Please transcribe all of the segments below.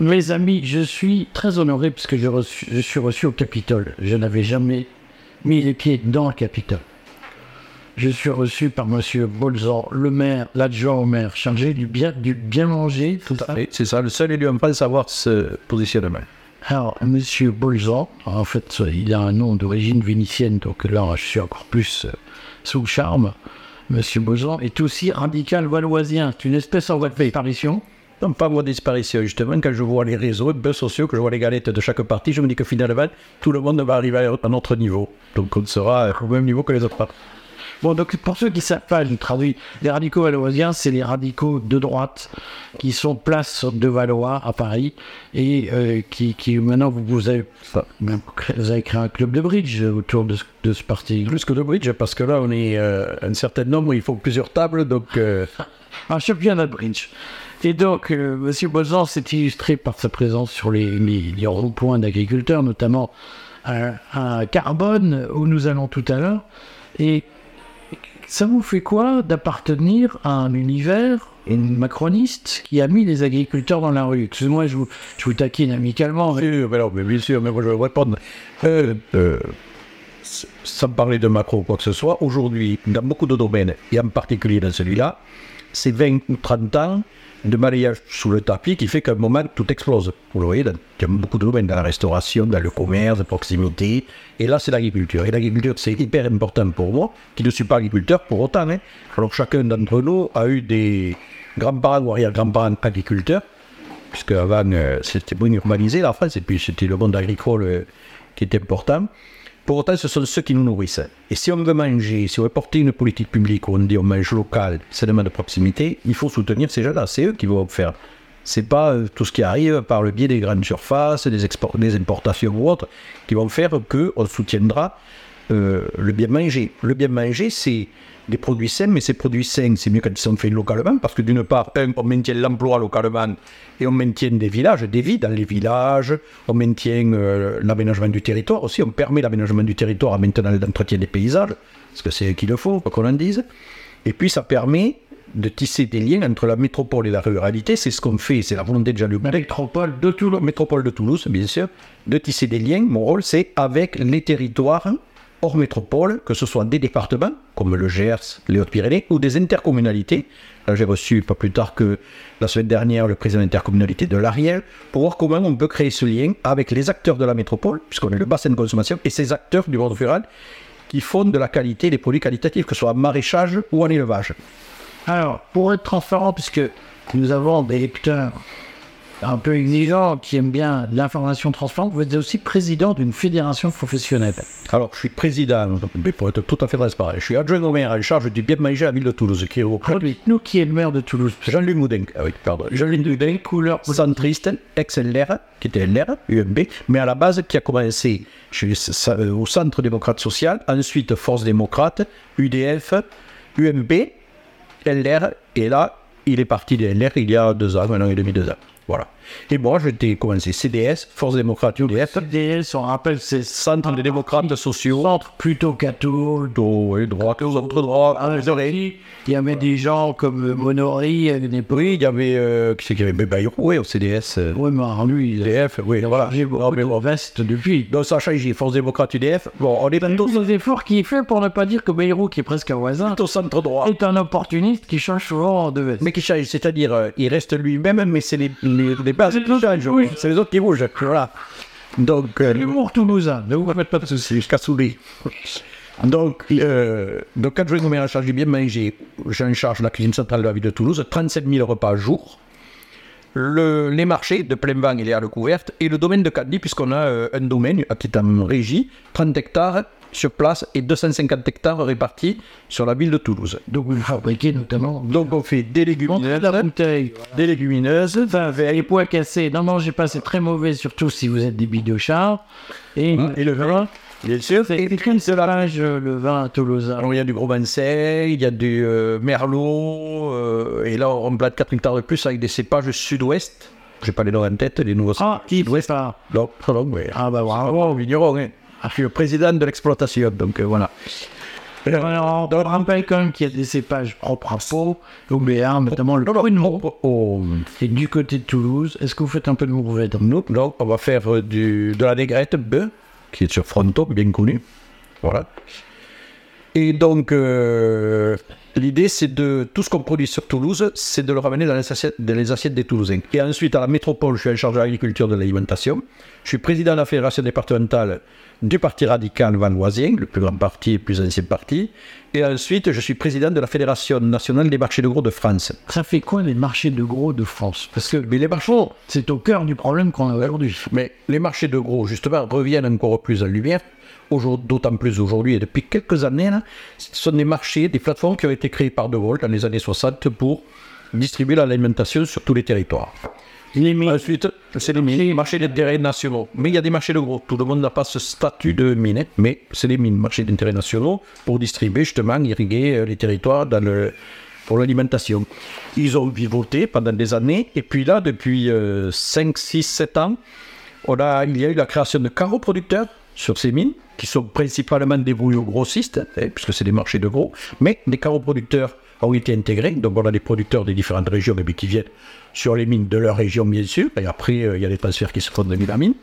Mes amis, je suis très honoré puisque je, reçu- je suis reçu au Capitole. Je n'avais jamais mis les pieds dans le Capitole. Je suis reçu par Monsieur Bolzan, le maire, l'adjoint au maire, chargé du bien, du bien manger, tout C'est ça, le seul élu en France à avoir ce positionnement. Alors, Monsieur Bolzan, en fait, il a un nom d'origine vénitienne, donc là, je suis encore plus euh, sous le charme. Monsieur Bolzan est aussi radical valoisien. C'est une espèce en voie de disparition. Non, pas voie de disparition, justement, quand je vois les réseaux, les sociaux, que je vois les galettes de chaque parti, je me dis que finalement, tout le monde va arriver à notre niveau. Donc on sera au même niveau que les autres partis. Bon, donc pour ceux qui ne savent pas, je traduis. Les radicaux valoisiens, c'est les radicaux de droite qui sont place de Valois à Paris et euh, qui, qui maintenant vous, vous avez créé- vous avez créé un club de bridge autour de, ce- de ce parti. Plus que de bridge, parce que là, on est euh, un certain nombre, il faut plusieurs tables, donc... euh, Un championnat de bridge. Et donc, euh, M. Bolzan s'est illustré par sa présence sur les, les, ronds-points d'agriculteurs, notamment à, Carbone, où nous allons tout à l'heure. Et ça vous fait quoi d'appartenir à un univers macroniste qui a mis les agriculteurs dans la rue? Excusez-moi, je vous, taquine amicalement. mais- Oui, mais bien sûr, mais moi je vais répondre. Euh, euh, sans parler de macro ou quoi que ce soit, aujourd'hui, dans beaucoup de domaines, et en particulier dans celui-là, c'est 20 ou 30 ans de balayage sous le tapis qui fait qu'à un moment, tout explose. Vous le voyez, il y a beaucoup de domaines, dans la restauration, dans le commerce, de proximité, et là, c'est l'agriculture. Et l'agriculture, c'est hyper important pour moi, qui ne suis pas agriculteur pour autant. Hein. Alors, chacun d'entre nous a eu des grands-parents ou arrière-grands-parents agriculteurs, puisque avant euh, c'était moins urbanisé la France, et puis c'était le monde agricole euh, qui était important. Pour autant, ce sont ceux qui nous nourrissent. Et si on veut manger, si on veut porter une politique publique où on dit on mange local, seulement de proximité, il faut soutenir ces gens-là. C'est eux qui vont faire. C'est pas euh, tout ce qui arrive par le biais des grandes surfaces, des, des importations ou autres, qui vont faire que on soutiendra euh, le bien manger. Le bien manger, c'est des produits sains, mais ces produits sains, c'est mieux quand ils sont faits localement, parce que d'une part, un, on maintient l'emploi localement et on maintient des villages, des vies dans les villages, on maintient euh, l'aménagement du territoire aussi, on permet l'aménagement du territoire en maintenant l'entretien des paysages, parce que c'est eux qui le font, quoi qu'on en dise. Et puis ça permet de tisser des liens entre la métropole et la ruralité, c'est ce qu'on fait, c'est la volonté de Jean-Luc Métropole de Toulouse. métropole de Toulouse, bien sûr, de tisser des liens. Mon rôle, c'est avec les territoires hors métropole, que ce soit des départements, comme le Gers, les Hautes-Pyrénées, ou des intercommunalités. Là, j'ai reçu, pas plus tard que la semaine dernière, le président de l'intercommunalité de l'Ariel, pour voir comment on peut créer ce lien avec les acteurs de la métropole, puisqu'on est le bassin de consommation, et ces acteurs du monde rural qui font de la qualité, des produits qualitatifs, que ce soit en maraîchage ou en élevage. Alors, pour être transparent, puisque nous avons des lecteurs un peu exigeants qui aiment bien l'information transparente, vous êtes aussi président d'une fédération professionnelle. Alors, je suis président, mais pour être tout à fait transparent, je suis adjoint au maire en charge du bien manger à la ville de Toulouse, qui est au Dites-nous qui est le maire de Toulouse. Jean-Luc Moudin. Ah oui, pardon. Jean-Luc Moudin, Couleur centriste, ex-LR, qui était LR, UMB, mais à la base qui a commencé chez, euh, au Centre démocrate social, ensuite Force démocrate, UDF, UMB, LR, et là, il est parti des LR il y a deux ans, un an et demi, deux ans. Voilà. Et moi, j'étais commencé CDS, Force démocrate, UDF, CDS, on rappelle, c'est Centre des démocrates sociaux, centre plutôt catho. oui, droite, centre droit, Il y avait des gens comme euh, Monori à une époque. Oui, il y avait, euh, qui c'est qu'il y avait Bayrou, oui, au CDS, euh, Oui, mais lui, UDF, oui, voilà. Non, beaucoup veste depuis. Donc ça a changé, Force démocrate UDF. Bon, on est Tous les efforts qu'il fait pour ne pas dire que Bayrou, qui est presque un voisin, plutôt centre droit. est un opportuniste qui change souvent de veste. Mais qui change, c'est-à-dire, il reste lui-même, mais c'est les, C'est les autres, changent. oui. C'est les autres qui bougent. Voilà. Donc, euh, L'humour toulousain, ne vous faites pas de soucis. jusqu'à Soulé. Donc, euh, donc, quand je vais nommer en charge du bien manger, j'ai en charge la cuisine centrale de la ville de Toulouse, 37 000 repas par jour. Le- les marchés de plein vent et les halles couvertes, et le domaine de Candy, puisqu'on a euh, un domaine qui est en régie, 30 hectares sur place et 250 hectares répartis sur la ville de Toulouse. Donc vous fabriquez notamment Donc on fait des légumineuses, la bouteille. des légumineuses, Enfin, les pois cassés, n'en mangez pas, c'est très mauvais, surtout si vous êtes des bidochards. Et, et le vin, bien sûr. c'est c'est quel cépage euh, le vin toulousain Alors il y a du gros Mansey, il y a du euh, Merlot, euh, et là on plante 4 hectares de plus avec des cépages sud-ouest. J'ai pas les noms en tête, les nouveaux Ah, qui ça? Non, pardon, mais... Ah bah Ah bon, vigneron, hein. Je suis le président de l'exploitation, donc euh, voilà. Alors, on rappelle quand même qu'il y a des cépages propres à Pau, l'OBR, notamment le pruneau. Et du côté de Toulouse, est-ce que vous faites un peu de mourvèdre nous, non, on va faire euh, du, de la négrette bœuf, qui est sur Fronto, bien connu. Voilà. Et donc, euh, l'idée, c'est de tout ce qu'on produit sur Toulouse, c'est de le ramener dans les, assiettes, dans les assiettes des Toulousains. Et ensuite, à la métropole, je suis en charge de l'agriculture et de l'alimentation. Je suis président de la fédération départementale du Parti radical vanoisien, le plus grand parti et le plus ancien parti. Et ensuite, je suis président de la Fédération nationale des marchés de gros de France. Ça fait quoi les marchés de gros de France? Parce que Mais les marchés, c'est au cœur du problème qu'on a aujourd'hui. Mais les marchés de gros, justement, reviennent encore plus en lumière, d'autant plus aujourd'hui et depuis quelques années. Là, ce sont des marchés, des plateformes qui ont été créées par De Gaulle dans les années 60 pour distribuer l'alimentation sur tous les territoires. Les mines, Ensuite, c'est les mines, marchés d'intérêt nationaux. Mais il y a des marchés de gros. Tout le monde n'a pas ce statut de mine, mais c'est les mines, marchés d'intérêt nationaux, pour distribuer justement, irriguer euh, les territoires dans le, pour l'alimentation. Ils ont vivoté pendant des années, et puis là, depuis 5, 6, 7 ans, on a, il y a eu la création de carreaux producteurs sur ces mines, qui sont principalement dévolus aux grossistes, hein, puisque c'est des marchés de gros, mais des carreaux producteurs ont été intégrés. Donc on a des producteurs des différentes régions qui viennent sur les mines de leur région, bien sûr, et après euh, il y a des transferts qui se font de mine à mine.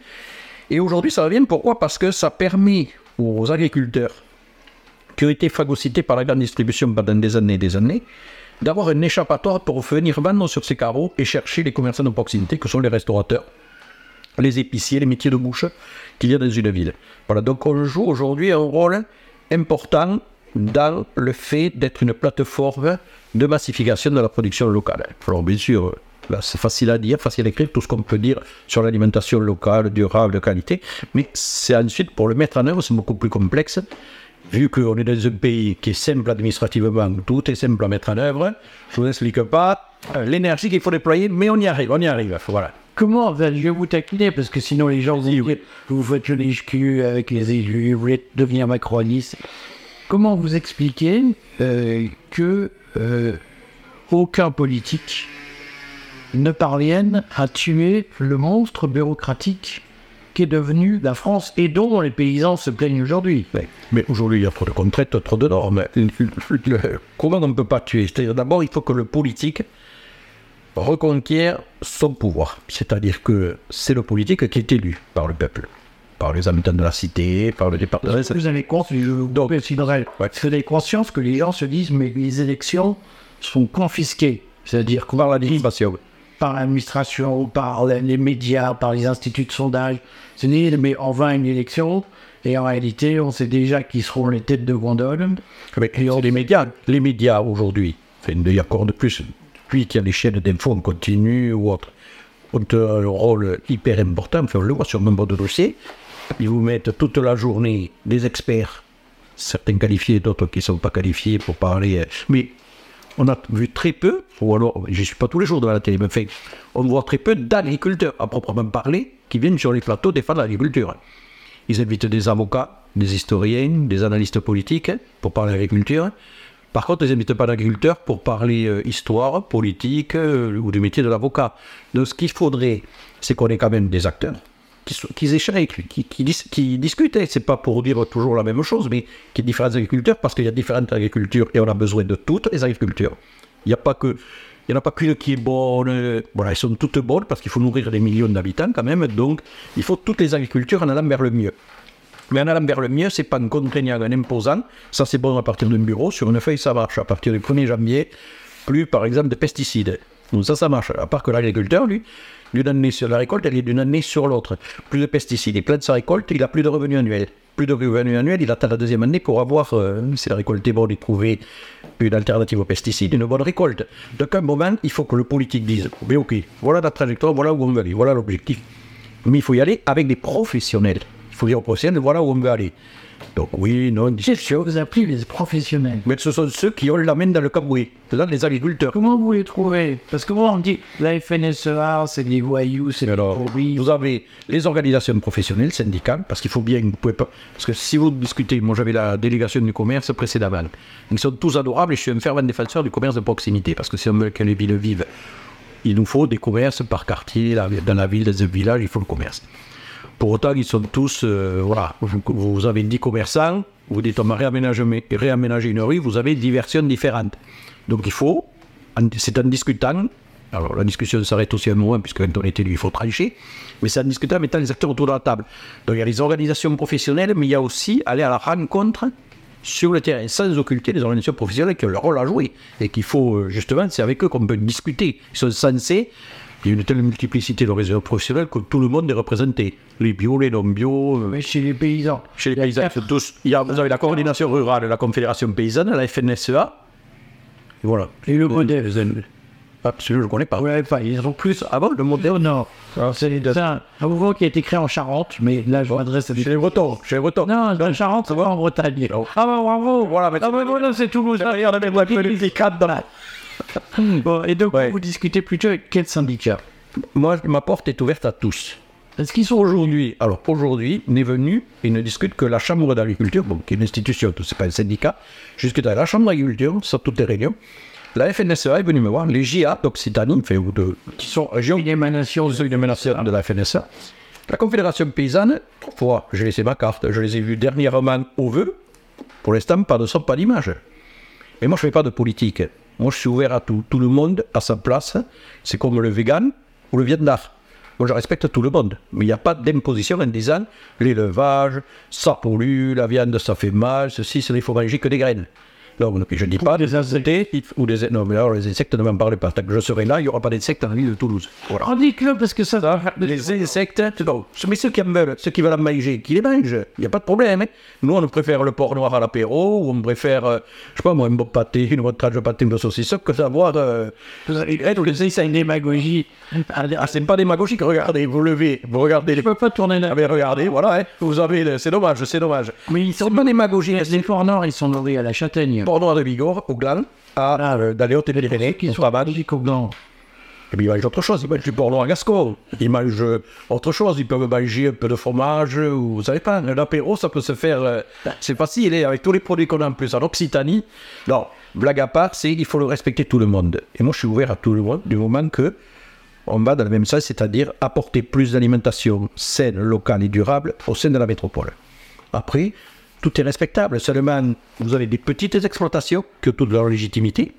Et aujourd'hui, ça revient. Pourquoi? Parce que ça permet aux agriculteurs qui ont été phagocytés par la grande distribution pendant des années et des années, d'avoir un échappatoire pour venir vendre sur ces carreaux et chercher les commerçants de proximité, que sont les restaurateurs, les épiciers, les métiers de bouche qu'il y a dans une ville. Voilà, donc on joue aujourd'hui un rôle important dans le fait d'être une plateforme de massification de la production locale. Alors bien sûr, c'est facile à dire, facile à écrire, tout ce qu'on peut dire sur l'alimentation locale, durable, de qualité, mais c'est ensuite pour le mettre en œuvre, c'est beaucoup plus complexe. Vu qu'on est dans un pays qui est simple administrativement, tout est simple à mettre en œuvre, je ne vous explique pas euh, l'énergie qu'il faut déployer, mais on y arrive, on y arrive. Voilà. Comment ben, je vais vous taquiner? Parce que sinon les gens vont dire vous faites le HQ avec les élus, vous voulez devenir macroniste. Comment vous expliquez euh, que euh, aucun politique ne parvienne à tuer le monstre bureaucratique qui est devenu la France et dont les paysans se plaignent aujourd'hui? Mais, mais aujourd'hui, il y a trop de contraintes, trop de normes. Comment on ne peut pas tuer. C'est-à-dire, d'abord, il faut que le politique reconquiert son pouvoir. C'est-à-dire que c'est le politique qui est élu par le peuple, par les habitants de la cité, par le département. Vous avez conscience, je vous Donc, préciserai, ouais. vous avez conscience que les gens se disent mais les élections sont confisquées. C'est-à-dire qu'on Par l'administration. par l'administration, par les médias, par les instituts de sondage. Se disent mais on va à une élection et en réalité on sait déjà qui seront les têtes de gondole. Mais c'est les médias, les médias aujourd'hui, il y a encore de plus, qu'il y a les chaînes d'infos en continu ou autres, ont un rôle hyper important. Enfin, on le voit sur nombre de dossiers. Ils vous mettent toute la journée des experts, certains qualifiés, d'autres qui ne sont pas qualifiés pour parler. euh, Mais on a vu très peu, ou alors, je ne suis pas tous les jours devant la télé, mais enfin, on voit très peu d'agriculteurs, à proprement parler, qui viennent sur les plateaux défendre l'agriculture. Ils invitent des avocats, des historiens, des analystes politiques hein, pour parler agriculture. Par contre, ils n'invitent pas d'agriculteurs pour parler euh, histoire, politique euh, ou du métier de l'avocat. Donc, ce qu'il faudrait, c'est qu'on ait quand même des acteurs qui, qui échangent, qui, qui, dis- qui discutent. C'est pas pour dire toujours la même chose, mais qu'il y ait différents agriculteurs parce qu'il y a différentes agricultures et on a besoin de toutes les agricultures. Il n'y a pas que. Il n'y en a pas qu'une qui est bonne. euh, Voilà, elles sont toutes bonnes parce qu'il faut nourrir des millions d'habitants quand même. Donc, il faut toutes les agricultures en allant vers le mieux. Mais en allant vers le mieux, c'est pas en contraignant, en imposant. Ça, c'est bon à partir d'un bureau. Sur une feuille, ça marche. À partir du 1er janvier, plus, par exemple, de pesticides. Donc ça, ça marche. À part que l'agriculteur, lui, d'une année sur la récolte, elle est d'une année sur l'autre. Plus de pesticides. Il plante sa récolte, il a plus de revenus annuels. Plus de revenus annuels, il attend la deuxième année pour avoir, euh, si la récolte est bonne, et trouver une alternative aux pesticides, une bonne récolte. Donc à un moment, il faut que le politique dise, ok, voilà la trajectoire, voilà où on veut aller, voilà l'objectif. Mais il faut y aller avec des professionnels. Il faut dire aux professionnels, voilà où on veut aller. Donc oui, non, discussion. Qu'est-ce que vous appelez les professionnels? Mais ce sont ceux qui ont la main dans le cambouis. C'est-à-dire les agriculteurs. Comment vous les trouvez? Parce que moi on dit la FNSEA c'est des voyous, c'est des pourris. vous avez les organisations professionnelles, syndicales, parce qu'il faut bien, vous pouvez pas, parce que si vous discutez, moi j'avais la délégation du commerce précédemment, ils sont tous adorables et je suis un fervent défenseur du commerce de proximité, parce que si on veut que les villes vivent, il nous faut des commerces par quartier, dans la ville, dans un village, il faut le commerce. Pour autant, ils sont tous, euh, voilà, vous, avez 10 commerçants, vous dites on va réaménager, une rue, vous avez 10 versions différentes. Donc il faut, c'est en discutant, alors la discussion s'arrête aussi à un moment, puisque quand on est élu, il faut trancher, mais c'est en discutant en mettant les acteurs autour de la table. Donc il y a les organisations professionnelles, mais il y a aussi aller à la rencontre sur le terrain, sans occulter les organisations professionnelles qui ont leur rôle à jouer, et qu'il faut, euh, justement, c'est avec eux qu'on peut discuter. Ils sont censés, il y a une telle multiplicité d'organisations professionnelles que tout le monde est représenté. Les bio, les non-bio, euh, Mais chez les paysans. chez les paysans, tous. Il y a, vous avez la coordination rurale, la confédération paysanne, la FNSEA. Et voilà. Et le modèle. Ah, celui-là, je ne connais pas. Vous l'avez pas, ils sont plus Ah bon, le modèle nord. C'est c'est un, un mouvement qui a été créé en Charente, mais là je m'adresse à des... Chez les Bretons. Chez les Bretons. Non, en Charente, ça va en Bretagne. Non. Ah bah bravo Voilà, mais Ah bah voilà, c'est Toulouse. Moi, le petit cadre dans la- Bon, et donc Ouais. vous discutez plutôt avec quel syndicat Moi, ma porte est ouverte à tous. Est-ce qu'ils sont Aujourd'hui, alors aujourd'hui, n'est venu et ne discute que la Chambre d'agriculture, bon, qui est une institution, c'est pas un syndicat. Discute avec la Chambre d'agriculture sur toutes les réunions. La FNSEA est venue me voir, les JA d'Occitanie, qui sont régions, une émanation de la FNSEA. La Confédération paysanne, trois fois, j'ai laissé ma carte, je les ai vus dernièrement au vœu. Pour l'instant, pas de son, pas d'image. Mais moi, je ne fais pas de politique. Moi, je suis ouvert à tout. Tout le monde à sa place. C'est comme le vegan ou le viandard. Moi, je respecte tout le monde. Mais il n'y a pas d'imposition en disant l'élevage, ça pollue, la viande, ça fait mal, ceci, ce n'est faut manger que des graines. Non, donc, je ne dis pas des insectes. Ou des, non, mais alors les insectes, ne m'en parlez pas. Tant que je serai là, il n'y aura pas d'insectes dans la ville de Toulouse. Voilà. Oh, dites-le parce que ça... Les insectes, non. mais ceux qui en veulent, ceux qui veulent en manger, qui les mangent, il n'y a pas de problème. hein. Nous, on préfère le porc noir à l'apéro, ou on préfère, euh, je sais pas moi, un bon pâté, une bonne tranche de pâté de saucisson, que savoir. Euh, Vous avez c'est une démagogie. ah, c'est pas démagogique, regardez, vous levez, vous regardez les. Je peux pas tourner là. Ah, mais regardez, voilà, hein, vous avez, le- c'est dommage, c'est dommage. Mais ils sont pas démagogique, Les forts nord, ils sont nourris à la châtaigne. De Bigorre, au gland, à, euh, dans les Hautes-Pyrénées, Qui sont à au gland. Et puis ils mangent autre chose, ils mangent du porc noir gascon. Ils mangent euh, autre chose, ils peuvent manger un peu de fromage, ou vous savez pas, un apéro, ça peut se faire. euh, c'est facile, hein, avec tous les produits qu'on a en plus en Occitanie. Non, blague à part, c'est qu'il faut le respecter tout le monde. Et moi, je suis ouvert à tout le monde du moment que on va dans le même sens, c'est-à-dire apporter plus d'alimentation saine, locale et durable au sein de la métropole. Après, tout est respectable. Seulement, vous avez des petites exploitations qui ont toute leur légitimité,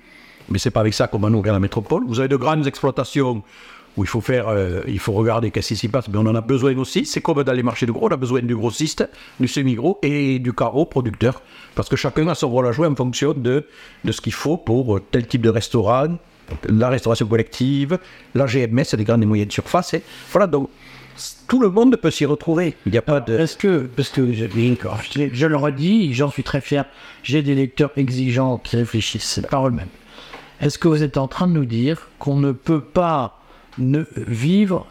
mais c'est pas avec ça qu'on va nourrir la métropole. Vous avez de grandes exploitations où il faut faire, euh, il faut regarder qu'est-ce qui s'y passe, mais on en a besoin aussi. C'est comme dans les marchés de gros, on a besoin du grossiste, du semi-gros et du carreau producteur, parce que chacun a son rôle à jouer en fonction de, de ce qu'il faut pour euh, tel type de restaurant, la restauration collective, la GMS, les grandes et moyennes surfaces. et voilà, donc tout le monde peut s'y retrouver. Il n'y a pas de. Est-ce que, parce que je, je, je le redis, j'en suis très fier, j'ai des lecteurs exigeants qui réfléchissent par eux-mêmes. Est-ce que vous êtes en train de nous dire qu'on ne peut pas ne vivre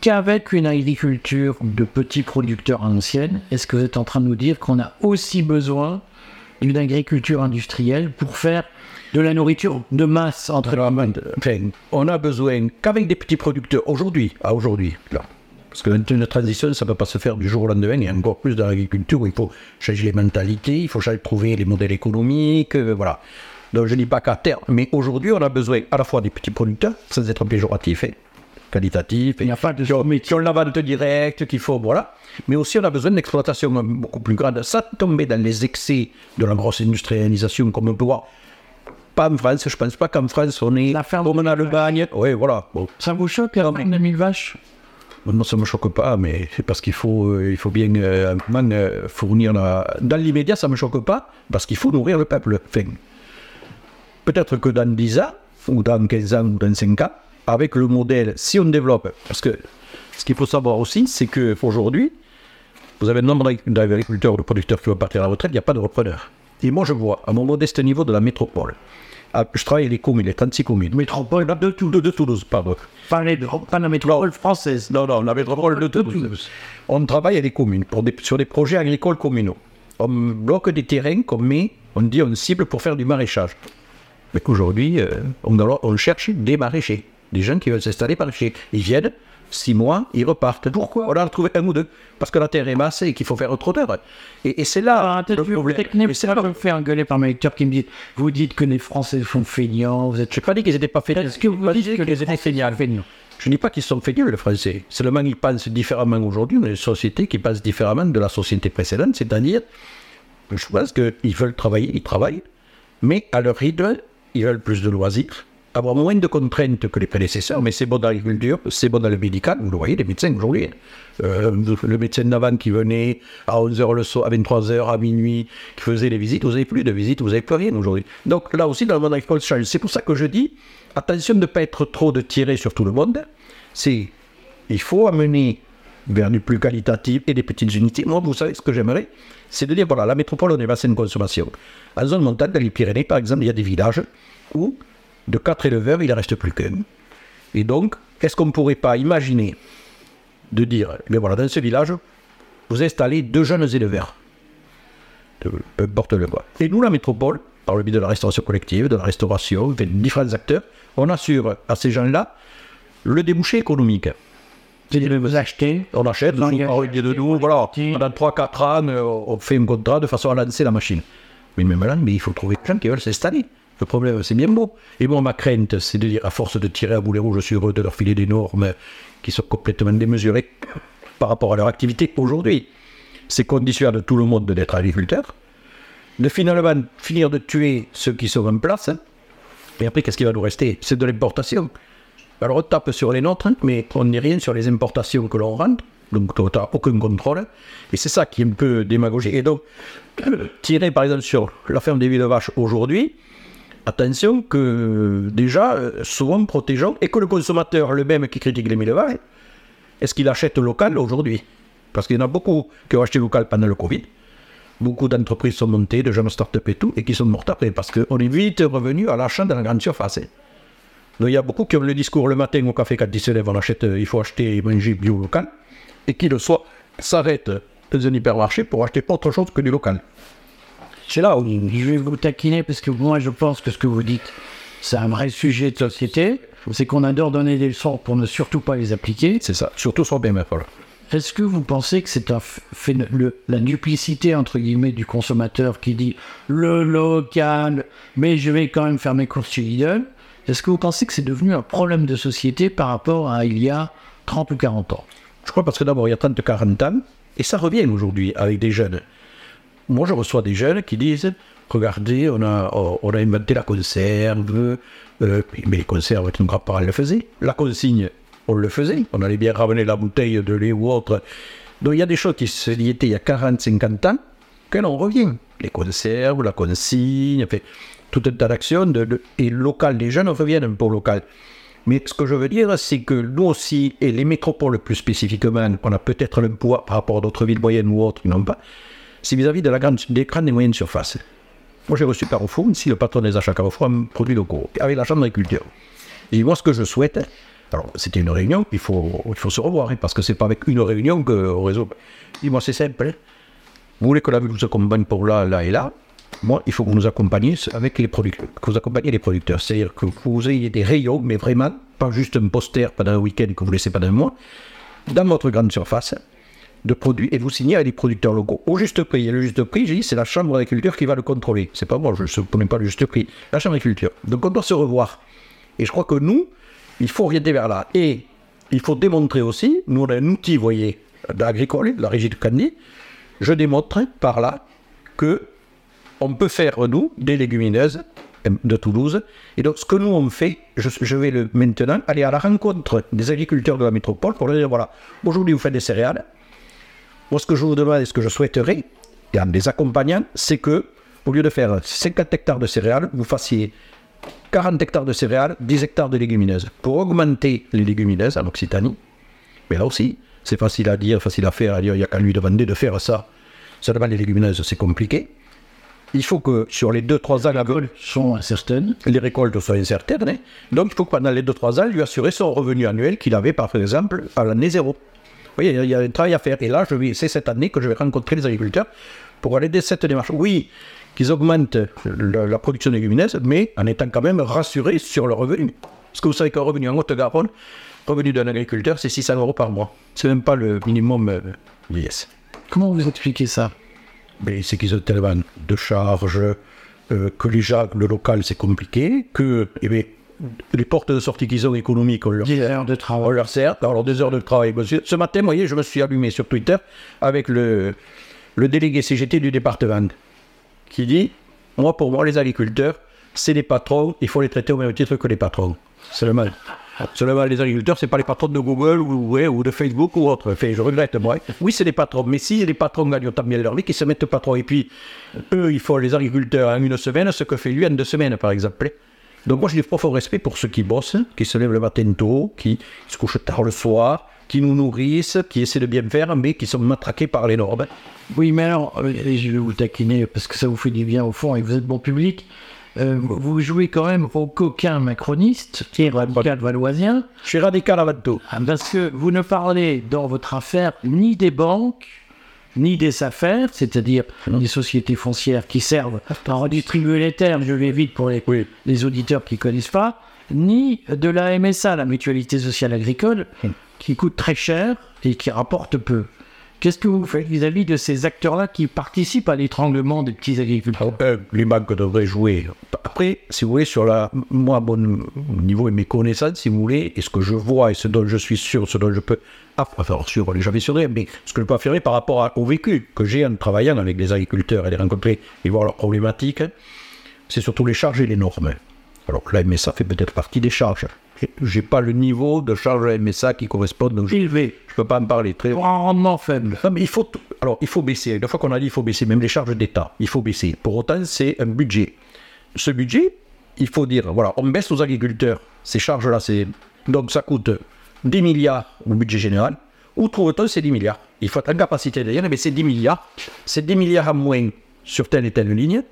qu'avec une agriculture de petits producteurs anciennes Est-ce que vous êtes en train de nous dire qu'on a aussi besoin d'une agriculture industrielle pour faire de la nourriture de masse entre Enfin, on a besoin qu'avec des petits producteurs aujourd'hui, à aujourd'hui, là. Parce que une transition, ça ne peut pas se faire du jour au lendemain, et encore plus dans l'agriculture où il faut changer les mentalités, il faut changer- trouver les modèles économiques, euh, voilà. Donc je ne dis pas qu'à terme, mais aujourd'hui on a besoin à la fois des petits producteurs, sans être péjoratif, hein, qualitatif, Il n'y a pas de qui ont, qui ont la vente directe, qu'il faut, voilà. Mais aussi, on a besoin d'exploitation beaucoup plus grande. Ça tomber dans les excès de la grosse industrialisation, comme on peut voir. Pas en France, je pense pas qu'en France, on est comme on a de le bagne. Oui, voilà. Bon, Ça vous choque la ferme de mille vaches non, ça me choque pas, mais c'est parce qu'il faut, euh, il faut bien euh, euh, fournir la... Dans l'immédiat, ça me choque pas, parce qu'il faut nourrir le peuple. Enfin, peut-être que dans 10 ans, ou dans 15 ans, ou dans 5 ans, avec le modèle, si on développe, parce que ce qu'il faut savoir aussi, c'est qu'aujourd'hui, vous avez un nombre d'agriculteurs ou de producteurs qui vont partir à la retraite, il n'y a pas de repreneurs. Et moi, je vois, à mon modeste niveau de la métropole, ah, je travaille les communes, les 36 communes. Métropole de, Toulouse, de Toulouse, pardon. Pas, les- pas la métropole française. Non, non, la métropole de Toulouse. On travaille avec les communes pour des- sur des projets agricoles communaux. On bloque des terrains qu'on met, on dit on cible pour faire du maraîchage. Mais qu'aujourd'hui, euh, on, on cherche des maraîchers, des gens qui veulent s'installer maraîchers. Ils viennent, six mois, ils repartent. Pourquoi On en a trouvé un ou deux, parce que la terre est massée et qu'il faut faire autre terre. Et, et c'est là Ah, le que problème. Mais c'est ça là- me fait engueuler par mes lecteurs qui me disent Vous dites que les Français sont feignants, vous êtes. Je n'ai pas dit qu'ils n'étaient pas feignants. Est-ce que vous dites dit que les étaient Français feignants. Je ne dis pas qu'ils sont feignants, les Français. Seulement, ils pensent différemment aujourd'hui. On est une société qui pense différemment de la société précédente. C'est-à-dire, je pense qu'ils veulent travailler, ils travaillent, mais à leur rythme, ils veulent plus de loisirs, avoir moins de contraintes que les prédécesseurs, mais c'est bon dans l'agriculture, c'est bon dans le médical. Vous le voyez, les médecins aujourd'hui. Euh, le médecin d'avant qui venait à 11h le soir, à 23h, à minuit, qui faisait les visites, vous n'avez plus de visites, vous n'avez plus rien aujourd'hui. Donc là aussi, dans le monde agricole. C'est pour ça que je dis, attention de ne pas être trop de tirer sur tout le monde. C'est, il faut amener vers du plus qualitatif et des petites unités. Moi, vous savez ce que j'aimerais, c'est de dire, voilà, la métropole, on est bassin de consommation. En zone montagne, dans les Pyrénées, par exemple, il y a des villages où de quatre éleveurs, il ne reste plus qu'un. Et donc, est-ce qu'on ne pourrait pas imaginer de dire, mais voilà, dans ce village, vous installez deux jeunes éleveurs, peu importe le quoi. Et nous, la métropole, par le biais de la restauration collective, de la restauration, de différents acteurs, on assure à ces gens-là le débouché économique. C'est-à-dire, vous achetez, On achète, on de nous, voilà, pendant 3-4 ans, euh, on fait un contrat de façon à lancer la machine. Mais même là, mais il faut trouver des gens qui veulent s'installer. Le problème, c'est bien beau. Et moi, ma crainte, c'est de dire, à force de tirer à boulet rouge sur eux, de leur filer des normes qui sont complètement démesurées par rapport à leur activité aujourd'hui, c'est conditionne tout le monde d'être agriculteur, de finalement finir de tuer ceux qui sont en place, et après, qu'est-ce qui va nous rester? C'est de l'importation. Alors on tape sur les nôtres, hein, mais on n'est rien sur les importations que l'on rentre, donc tu n'as aucun contrôle. Et c'est ça qui est un peu démagogique. Et donc, tirer par exemple sur la ferme des villes de vaches aujourd'hui, attention que euh, déjà, euh, souvent protégeant, et que le consommateur, le même qui critique les mille est-ce qu'il achète local aujourd'hui? Parce qu'il y en a beaucoup qui ont acheté local pendant le Covid. Beaucoup d'entreprises sont montées, de jeunes start-up et tout, et qui sont mortes après, parce qu'on est vite revenu à l'achat dans la grande surface. hein. Donc il y a beaucoup qui ont le discours le matin au café quand ils se on achète, euh, il faut acheter et manger bio local, et qui le soir s'arrêtent dans un hypermarché pour acheter autre chose que du local. C'est là où je vais vous taquiner parce que moi, je pense que ce que vous dites, c'est un vrai sujet de société. C'est qu'on adore donner des leçons pour ne surtout pas les appliquer. c'est ça, surtout sur BMF. Voilà. Est-ce que vous pensez que c'est un le- la duplicité entre guillemets du consommateur qui dit le local, mais je vais quand même faire mes courses chez Lidl Est-ce que vous pensez que c'est devenu un problème de société par rapport à il y a 30 ou 40 ans? Je crois parce que d'abord, il y a 30-40 ans, et ça revient aujourd'hui avec des jeunes. Moi, je reçois des jeunes qui disent Regardez, on a, on a inventé la conserve, euh, mais les conserves, nos grands-parents le faisaient. La consigne, on le faisait. On allait bien ramener la bouteille de lait ou autre. Donc, il y a des choses qui se il y a 40-50 ans, que l'on revient. Les conserves, la consigne, tout un tas d'actions. Et local, les jeunes reviennent un peu local. Mais ce que je veux dire, c'est que nous aussi, et les métropoles plus spécifiquement, on a peut-être le poids par rapport à d'autres villes moyennes ou autres qui n'ont pas, c'est vis-à-vis de la grande, des grandes et moyennes surfaces. Moi, j'ai reçu Carrefour, ici, le patron des achats Carrefour, un produit locaux, avec la chambre d'agriculture. Et moi, ce que je souhaite, alors, c'était une réunion, il faut, se revoir, hein, parce que c'est pas avec une réunion qu'au réseau. Dis-moi, c'est simple. hein. Vous voulez que la ville vous accompagne pour là, là et là Moi, il faut que vous nous accompagniez avec les producteurs, que vous accompagniez les producteurs. C'est-à-dire que vous ayez des rayons, mais vraiment, pas juste un poster pendant un week-end que vous laissez pendant un mois, dans votre grande surface de produits et vous signez avec les producteurs locaux au juste prix. Et le juste prix, j'ai dit, c'est la chambre d'agriculture qui va le contrôler. C'est pas moi, je ne connais pas le juste prix. La chambre d'agriculture. Donc on doit se revoir. Et je crois que nous, il faut orienter vers là. Et il faut démontrer aussi, nous on a un outil, vous voyez, agricole, la régie de Candy, je démontre par là que on peut faire, nous, des légumineuses euh, de Toulouse. Et donc, ce que nous, on fait, je, je vais le, maintenant aller à la rencontre des agriculteurs de la métropole pour leur dire, voilà, aujourd'hui, vous faites des céréales. Moi, ce que je vous demande et ce que je souhaiterais, en les accompagnant, c'est que, au lieu de faire 50 hectares de céréales, vous fassiez 40 hectares de céréales, 10 hectares de légumineuses, pour augmenter les légumineuses en Occitanie. Mais là aussi, c'est facile à dire, facile à faire, à dire, il n'y a qu'à lui demander de faire ça. Seulement, les légumineuses, c'est compliqué. Il faut que sur les 2-3 ans, la- sont incertaines. les récoltes soient incertaines. hein. Donc, il faut que pendant les 2-3 ans, lui assurer son revenu annuel qu'il avait, par exemple, à l'année zéro. Voyez, il y a- un travail à faire. Et là, c'est cette année que je vais rencontrer les agriculteurs pour aller de cette démarche. Oui, qu'ils augmentent le- la production de légumineuses, mais en étant quand même rassurés sur le revenu. Parce que vous savez qu'un revenu en Haute-Garonne, revenu d'un agriculteur, c'est 600 euros par mois. C'est même pas le minimum euh, vieillesse. Comment vous expliquez ça? Mais c'est qu'ils ont tellement de charges, euh, que les gens, le local, c'est compliqué, que, eh bien, les portes de sortie qu'ils ont économiques, on leur, Des heures de on travail. leur sert, alors des heures de travail. Ce matin, vous voyez, je me suis allumé sur Twitter avec le, le délégué CGT du département qui dit Moi, pour moi, les agriculteurs, c'est des patrons, il faut les traiter au même titre que les patrons. C'est le mal. C'est le mal des agriculteurs, c'est pas les patrons de Google ou, de Facebook ou autre. Enfin, je regrette, moi. Oui, c'est des patrons, mais si les patrons gagnent autant bien leur vie, qu'ils se mettent patrons. Et puis, eux, ils font les agriculteurs en une semaine ce que fait lui en deux semaines, par exemple. Donc moi, j'ai du profond respect pour ceux qui bossent, qui se lèvent le matin tôt, qui se couchent tard le soir, qui nous nourrissent, qui essaient de bien faire, mais qui sont matraqués par les normes. Oui, mais alors, euh, je vais vous taquiner parce que ça vous fait du bien au fond et vous êtes bon public. Euh, vous jouez quand même au coquin macroniste, qui est radical valoisien, Je suis radical avant tout. parce que vous ne parlez dans votre affaire ni des banques, ni des affaires, c'est-à-dire des sociétés foncières qui servent à redistribuer les terres, je vais vite pour les, Oui. les auditeurs qui ne connaissent pas, ni de la MSA, la mutualité sociale agricole, qui coûte très cher et qui rapporte peu. Qu'est-ce que vous faites vis-à-vis de ces acteurs-là qui participent à l'étranglement des petits agriculteurs Euh, les banques devraient jouer. Après, si vous voulez, sur la, moi, mon niveau et mes connaissances, si vous voulez, et ce que je vois et ce dont je suis sûr, ce dont je peux, ah, enfin, sûr, on jamais mais ce que je peux affirmer par rapport au vécu que j'ai en travaillant avec les agriculteurs et les rencontrer et voir leurs problématiques, c'est surtout les charges et les normes. Alors la MSA fait peut-être partie des charges. J'ai pas le niveau de charge MSA qui correspond, donc je, Élevé, je peux pas en parler très rendement faible. non, mais il faut. Alors, il faut baisser. Une fois qu'on a dit il faut baisser, même les charges d'État, il faut baisser. Pour autant, c'est un budget. Ce budget, il faut dire voilà, on baisse aux agriculteurs. Ces charges-là, c'est. Donc, ça coûte 10 milliards au budget général. Où trouve-t-on ces 10 milliards? Il faut être en capacité dire mais c'est 10 milliards. C'est 10 milliards en moins sur telle et telle ligne.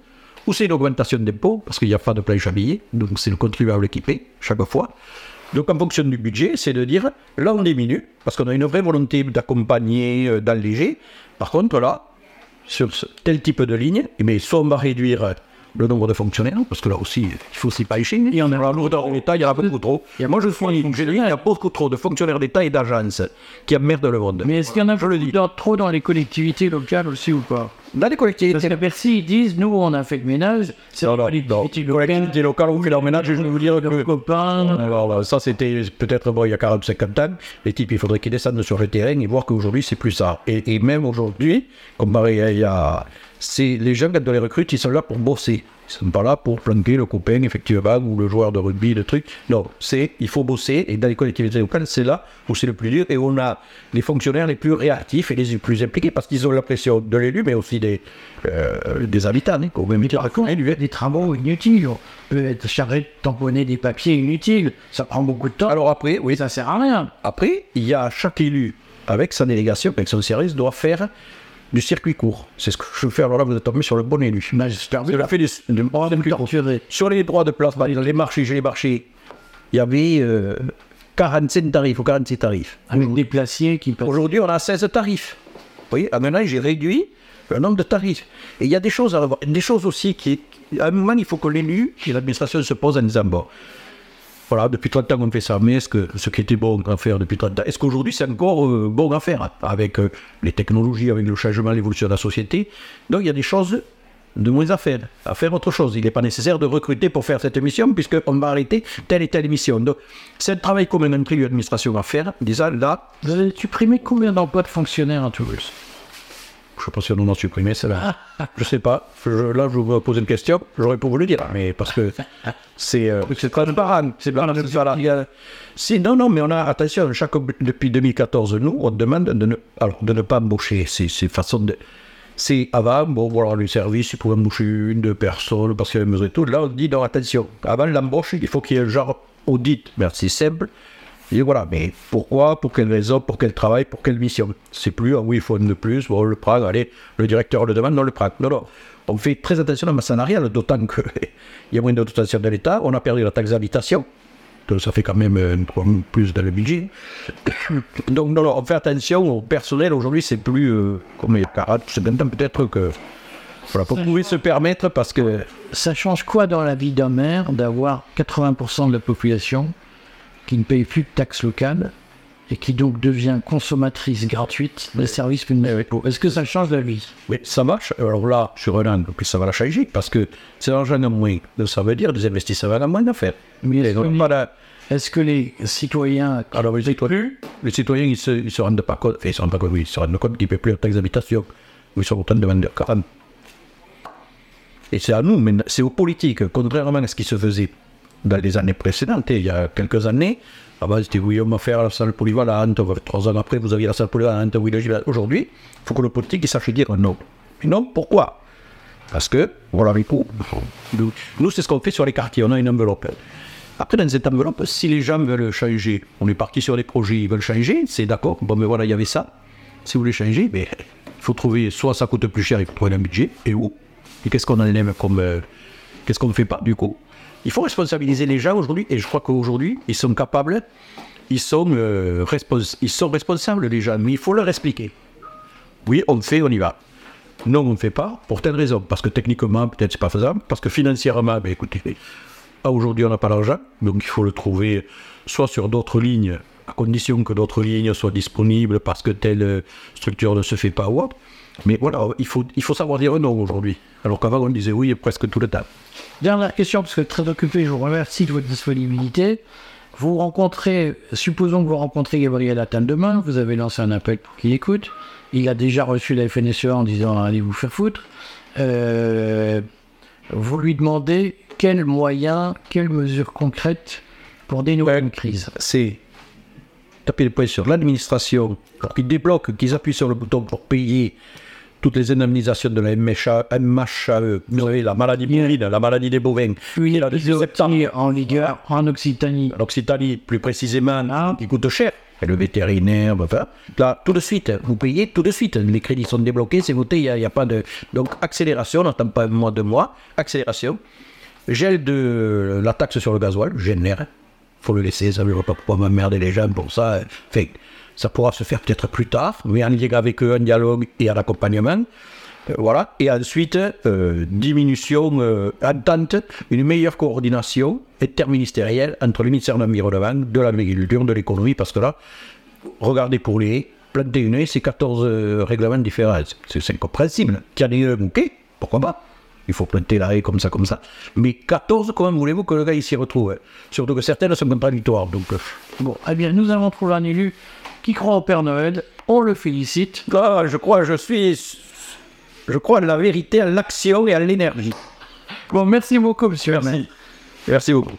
Ou c'est une augmentation d'impôts, parce qu'il n'y a pas de planche à billets. Donc, c'est le contribuable qui paie chaque fois. Donc, en fonction du budget, c'est de dire, là, on diminue, parce qu'on a une vraie volonté d'accompagner, euh, d'alléger. Par contre, là, sur ce- tel type de ligne, eh bien, soit on va réduire euh, le nombre de fonctionnaires, parce que là aussi, il faut s'y pêcher. Il y en a la lourdeur de l'État, il y en a beaucoup trop. Moi, je suis il y a beaucoup trop de fonctionnaires d'État et d'agences qui emmerdent le monde. Mais est-ce qu'il y en a trop dans les collectivités locales aussi ou pas? Dans les collectivités, Parce qu'à Bercy, ils disent, nous, on a fait le ménage, c'est non, non, non. collectivités Les locales, ont fait leur ménage, je vais vous dire que copains. Alors là, ça c'était peut-être bon, il y a 40-50 ans. Les types, il faudrait qu'ils descendent sur le terrain et voir qu'aujourd'hui c'est plus ça. Et, et même aujourd'hui, comparé à il y a. C'est les gens, quand on les recrute, ils sont là pour bosser. Ils sont pas là pour planquer le copain, effectivement, ou le joueur de rugby, le truc. Non, c'est il faut bosser. Et dans les collectivités locales, c'est là où c'est le plus dur et on a les fonctionnaires les plus réactifs et les plus impliqués parce qu'ils ont la pression de l'élu, mais aussi des, euh, des habitants. Hein, quand même, Des travaux inutiles. On peut être chargé de tamponner des papiers inutiles. Ça prend beaucoup de temps. Alors après, oui, ça sert à rien. Après, il y a chaque élu, avec sa délégation, avec son service, doit faire du circuit court. C'est ce que je fais. Alors là, vous êtes tombé sur le bon élu. Ben, J'espère bien. Je fais du, du torturé. Sur les droits de place, bah, dans les marchés, j'ai les marchés, il y avait euh, 45 tarifs ou 46 tarifs. Avec des placiers qui passent. Aujourd'hui, on a 16 tarifs. Vous voyez, à maintenant, j'ai réduit le nombre de tarifs. Et il y a des choses à revoir. Des choses aussi qui, à un moment, il faut que l'élu et l'administration se posent en disant, bon, voilà, depuis 30 ans on fait ça, mais est-ce que ce qui était bon à faire depuis 30 ans, est-ce qu'aujourd'hui c'est encore euh, bon à faire avec euh, les technologies, avec le changement, l'évolution de la société? Donc il y a des choses de moins à faire, à faire autre chose. Il n'est pas nécessaire de recruter pour faire cette mission, puisqu'on va arrêter telle et telle mission. Donc c'est un travail commun entre l'administration à faire. Déjà là, Vous avez supprimé combien d'emplois de fonctionnaires à Toulouse je sais pas si on en a supprimé celle-là. je sais pas. Je- là, je vous pose une question, j'aurais pu vous le dire, mais parce que c'est euh, c'est transparent. C'est pas Si, non, non, mais on a, attention, chaque, depuis 2014, nous, on demande de ne, alors, de ne pas embaucher. C'est c'est façon de. C'est avant, bon, voilà, le service, il pouvait embaucher une, deux personnes, parce qu'il y avait besoin de tout. Là, on dit, non, attention, avant l'embauche, il faut qu'il y ait un genre audit. Mais c'est simple. Et voilà, mais pourquoi, pour quelle raison, pour quel travail, pour quelle mission? C'est plus, ah oui, il faut une de plus, bon, on le prend, allez, le directeur le demande, on le prend. Non, non, on fait très attention à masse salariale, d'autant qu'il y a moins de dotation de l'État, on a perdu la taxe d'habitation, donc ça fait quand même euh, trois- plus dans le budget. Donc, non, non, on fait attention au personnel, aujourd'hui, c'est plus, euh, comme il y a 40, 50 ans, peut-être que, voilà, pour pouvoir se permettre, parce que, Ça change quoi dans la vie d'un maire d'avoir 80% de la population qui ne paye plus de taxes locales et qui donc devient consommatrice gratuite des services municipaux. Est-ce que ça change la vie? Oui, ça marche. Alors là, sur un an, ça va la changer parce que c'est l'argent en moins. Donc ça veut dire des investissements en moins à faire. Mais est-ce que, voilà. est-ce que les citoyens Alors les citoyens, les citoyens ils, se, ils se rendent pas compte, enfin, ils se rendent pas compte, oui, ils se rendent compte qu'ils ne paient plus leur taxe d'habitation. Ils sont contents de demander 40. Et c'est à nous, mais c'est aux politiques, contrairement à ce qui se faisait dans les années précédentes. Il y a quelques années, avant c'était oui, on la salle polyvalente, trois ans après vous aviez la salle polyvalente. Aujourd'hui, il faut que le politique sache dire non. Et non, pourquoi? Parce que, voilà les. Nous, nous, c'est ce qu'on fait sur les quartiers, on a une enveloppe. Après, dans cette enveloppe, si les gens veulent changer, on est parti sur des projets, ils veulent changer, c'est d'accord, bon, mais voilà, il y avait ça. Si vous voulez changer, ben, il faut trouver, soit ça coûte plus cher, il faut trouver un budget, et où? Et qu'est-ce qu'on enlève comme. euh, qu'est-ce qu'on ne fait pas, du coup? Il faut responsabiliser les gens aujourd'hui, et je crois qu'aujourd'hui, ils sont capables, ils sont, euh, responsables, les gens, mais il faut leur expliquer. Oui, on fait, on y va. Non, on ne fait pas, pour telle raison. Parce que techniquement, peut-être c'est pas faisable. Parce que financièrement, ben écoutez, aujourd'hui on n'a pas l'argent, donc il faut le trouver soit sur d'autres lignes, à condition que d'autres lignes soient disponibles parce que telle euh, structure ne se fait pas ou autre. Mais voilà, il faut, il faut savoir dire non aujourd'hui. Alors qu'avant on disait oui presque tout le temps. Dernière question, parce que très occupé, je vous remercie de votre disponibilité. Vous rencontrez, supposons que vous rencontrez Gabriel Attal demain, vous avez lancé un appel pour qu'il écoute. Il a déjà reçu la FNSEA en disant allez vous faire foutre. Euh, vous lui demandez quels moyens, quelles mesures concrètes pour dénouer une crise. c'est taper le poing sur l'administration pour qu'ils débloquent, qu'ils appuient sur le bouton pour payer toutes les indemnisations de la MHA, MHAE, vous savez, la maladie bovine, la maladie des bovins. Septembre. épisodie en vigueur en Occitanie. En Occitanie, plus précisément, Ah. qui coûte cher. Et le vétérinaire, enfin, là, tout de suite, vous payez tout de suite. Les crédits sont débloqués, c'est voté, il n'y a, a pas de. Donc, accélération, on n'attend pas un mois, deux mois, accélération. Gel de la taxe sur le gasoil, génère. Faut le laisser, ça ne va pas pouvoir m'emmerder les gens pour ça. Ça pourra se faire peut-être plus tard, mais en lien avec eux, en dialogue et en accompagnement. Euh, voilà. Et ensuite, euh, diminution, euh, entente, une meilleure coordination interministérielle entre le ministère de l'Environnement, de l'Agriculture, de l'économie, parce que là, regardez pour les une haie, c'est 14 euh, règlements différents. C'est incompréhensible. Un, ok, pourquoi pas? Il faut planter la haie comme ça, comme ça. Mais 14, comment voulez-vous que le gars il s'y retrouve hein? Surtout que certaines sont contradictoires. Donc, euh, Bon, eh bien, nous avons trouvé un élu qui croit au Père Noël. On le félicite. ah, je crois, je suis. Je crois à la vérité, à l'action et à l'énergie. Bon, merci beaucoup, monsieur. maire. Merci beaucoup.